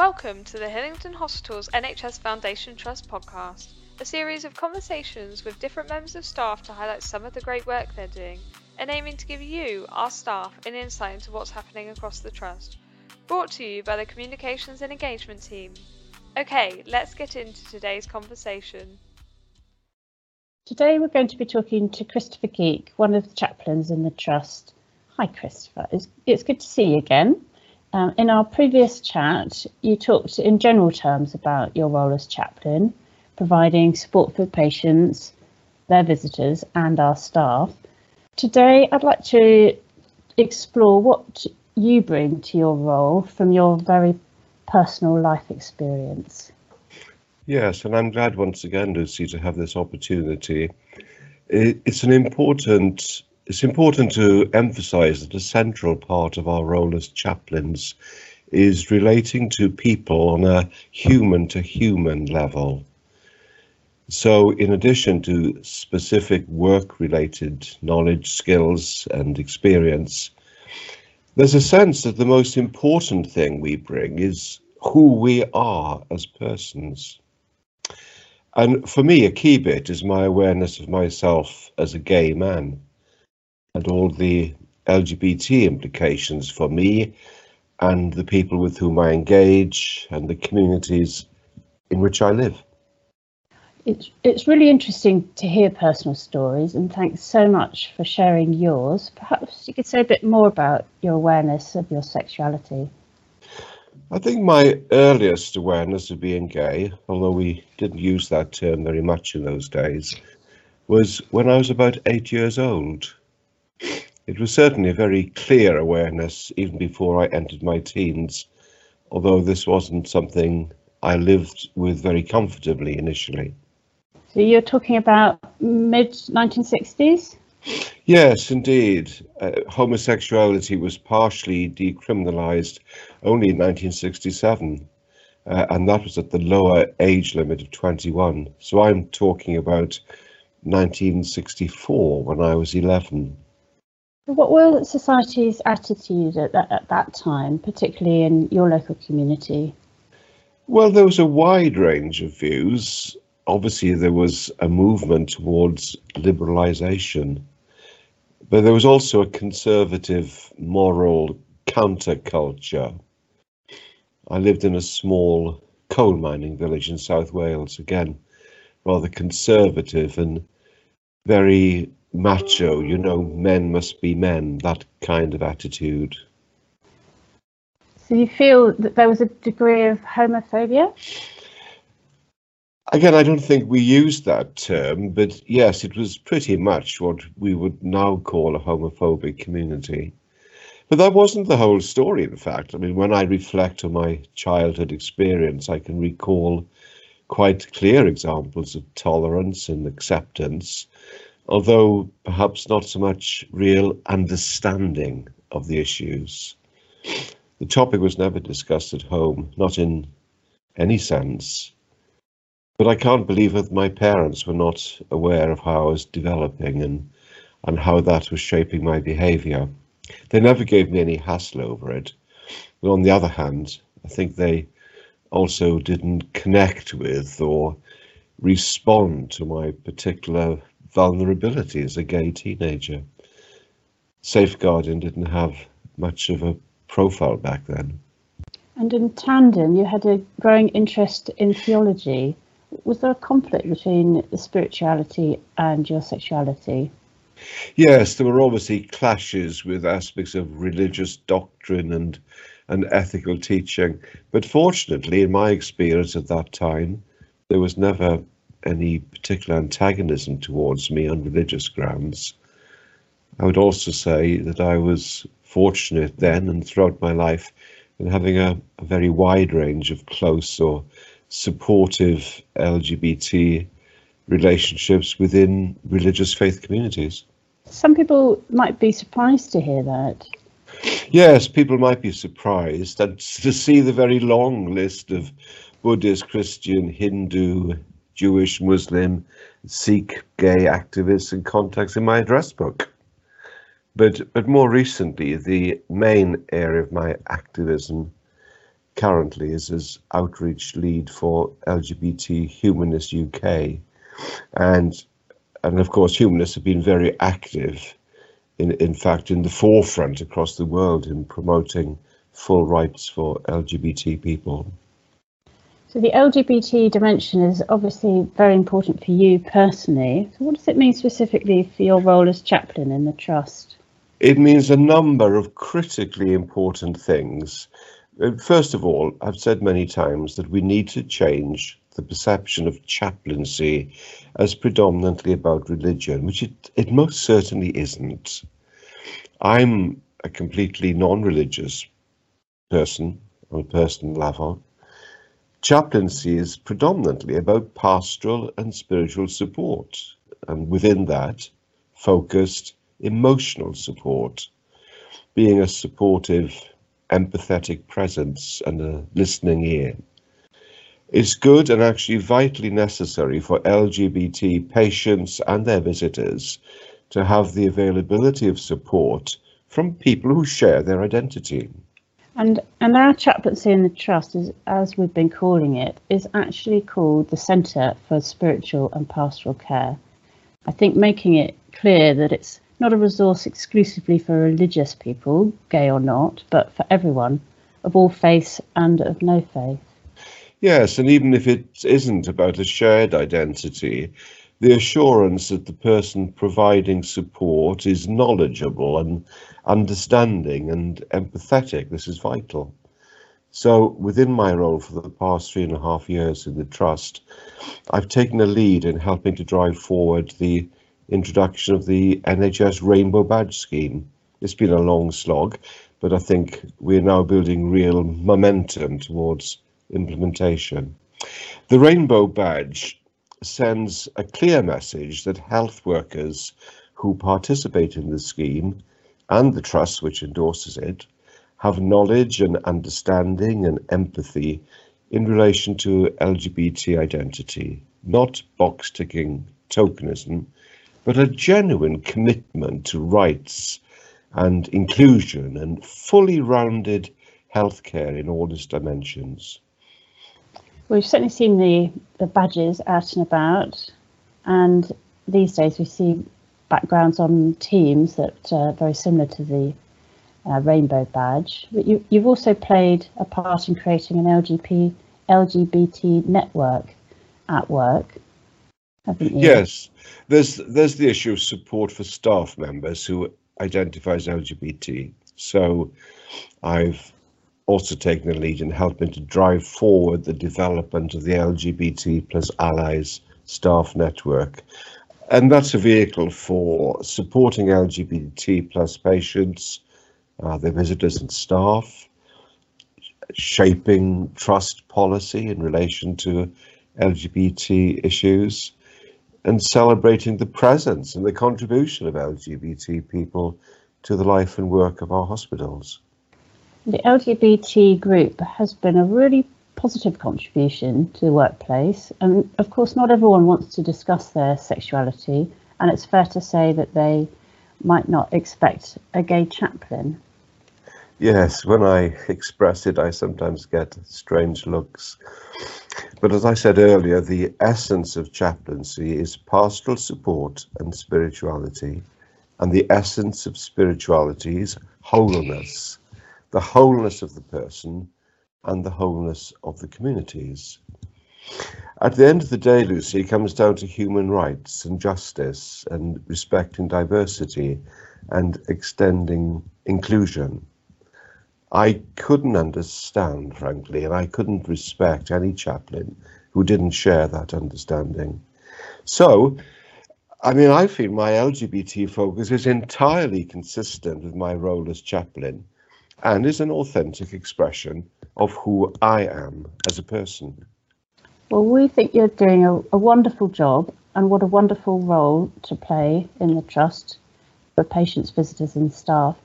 Welcome to the Hillingdon Hospitals NHS Foundation Trust podcast, a series of conversations with different members of staff to highlight some of the great work they're doing and aiming to give you, our staff, an insight into what's happening across the Trust. Brought to you by the Communications and Engagement team. Okay, let's get into today's conversation. Today we're going to be talking to Christopher Geake, one of the chaplains in the Trust. Hi Christopher, it's, it's good to see you again. Um, in our previous chat, you talked in general terms about your role as chaplain, providing support for patients, their visitors, and our staff. Today, I'd like to explore what you bring to your role from your very personal life experience. Yes, and I'm glad once again, Lucy, to have this opportunity. It's an important it's important to emphasize that a central part of our role as chaplains is relating to people on a human to human level. So, in addition to specific work related knowledge, skills, and experience, there's a sense that the most important thing we bring is who we are as persons. And for me, a key bit is my awareness of myself as a gay man and all the LGBT implications for me and the people with whom I engage and the communities in which I live. It's, it's really interesting to hear personal stories, and thanks so much for sharing yours. Perhaps you could say a bit more about your awareness of your sexuality. I think my earliest awareness of being gay, although we didn't use that term very much in those days, was when I was about eight years old. It was certainly a very clear awareness even before I entered my teens, although this wasn't something I lived with very comfortably initially. So you're talking about mid 1960s? Yes, indeed. Uh, homosexuality was partially decriminalised only in 1967, uh, and that was at the lower age limit of 21. So I'm talking about 1964 when I was 11. What were society's attitudes at that, at that time, particularly in your local community? Well, there was a wide range of views. Obviously, there was a movement towards liberalisation, but there was also a conservative moral counterculture. I lived in a small coal mining village in South Wales, again, rather conservative and very macho, you know, men must be men, that kind of attitude. So you feel that there was a degree of homophobia? Again, I don't think we used that term, but yes, it was pretty much what we would now call a homophobic community. But that wasn't the whole story, in fact. I mean, when I reflect on my childhood experience, I can recall quite clear examples of tolerance and acceptance although perhaps not so much real understanding of the issues. The topic was never discussed at home, not in any sense. But I can't believe that my parents were not aware of how I was developing and, and how that was shaping my behaviour. They never gave me any hassle over it. But on the other hand, I think they also didn't connect with or respond to my particular vulnerability as a gay teenager. Safeguarding didn't have much of a profile back then. And in tandem, you had a growing interest in theology. Was there a conflict between spirituality and your sexuality? Yes, there were obviously clashes with aspects of religious doctrine and and ethical teaching. But fortunately, in my experience at that time, there was never any particular antagonism towards me on religious grounds. I would also say that I was fortunate then and throughout my life in having a, a very wide range of close or supportive LGBT relationships within religious faith communities. Some people might be surprised to hear that. Yes, people might be surprised and to see the very long list of Buddhist, Christian, Hindu, Jewish, Muslim, Sikh, gay activists and contacts in my address book. But, but more recently, the main area of my activism currently is as outreach lead for LGBT Humanists UK, and and of course humanists have been very active, in in fact in the forefront across the world in promoting full rights for LGBT people. So the LGBT dimension is obviously very important for you personally. So what does it mean specifically for your role as chaplain in the trust? It means a number of critically important things. Uh, first of all, I've said many times that we need to change the perception of chaplaincy as predominantly about religion, which it, it most certainly isn't. I'm a completely non religious person on a personal level. Chaplaincy is predominantly about pastoral and spiritual support, and within that, focused emotional support, being a supportive, empathetic presence and a listening ear. Is good and actually vitally necessary for LGBT patients and their visitors to have the availability of support from people who share their identity. And and our chaplaincy in the trust is, as we've been calling it, is actually called the Centre for Spiritual and Pastoral Care. I think making it clear that it's not a resource exclusively for religious people, gay or not, but for everyone of all faiths and of no faith. Yes, and even if it isn't about a shared identity, the assurance that the person providing support is knowledgeable and understanding and empathetic. This is vital. So, within my role for the past three and a half years in the Trust, I've taken a lead in helping to drive forward the introduction of the NHS Rainbow Badge Scheme. It's been a long slog, but I think we're now building real momentum towards implementation. The Rainbow Badge sends a clear message that health workers who participate in the scheme and the trust which endorses it have knowledge and understanding and empathy in relation to LGBT identity, not box ticking tokenism, but a genuine commitment to rights and inclusion and fully rounded healthcare in all its dimensions. We've certainly seen the, the badges out and about, and these days we see backgrounds on teams that are very similar to the uh, rainbow badge. But you, you've also played a part in creating an LGBT, LGBT network at work? Yes, there's there's the issue of support for staff members who identify as LGBT. So I've also taking a lead in helping to drive forward the development of the LGBT plus allies staff network. And that's a vehicle for supporting LGBT plus patients, uh, their visitors and staff, shaping trust policy in relation to LGBT issues, and celebrating the presence and the contribution of LGBT people to the life and work of our hospitals the LGBT group has been a really positive contribution to the workplace. And of course, not everyone wants to discuss their sexuality, and it's fair to say that they might not expect a gay chaplain. Yes, when I express it, I sometimes get strange looks. But as I said earlier, the essence of chaplaincy is pastoral support and spirituality. And the essence of spirituality is wholeness the wholeness of the person and the wholeness of the communities. At the end of the day, Lucy, comes down to human rights and justice and respect respecting diversity and extending inclusion. I couldn't understand, frankly, and I couldn't respect any chaplain who didn't share that understanding. So, I mean, I feel my LGBT focus is entirely consistent with my role as chaplain and is an authentic expression of who I am as a person. Well, we think you're doing a, a, wonderful job and what a wonderful role to play in the Trust for patients, visitors, and staff.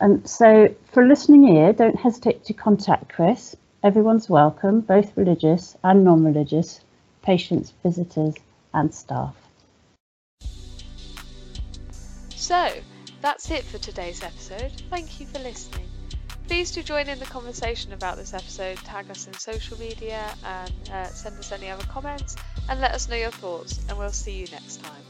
And so, for listening ear, don't hesitate to contact Chris. Everyone's welcome, both religious and non religious, patients, visitors, and staff. So, that's it for today's episode. Thank you for listening. Please do join in the conversation about this episode, tag us in social media, and uh, send us any other comments, and let us know your thoughts. And we'll see you next time.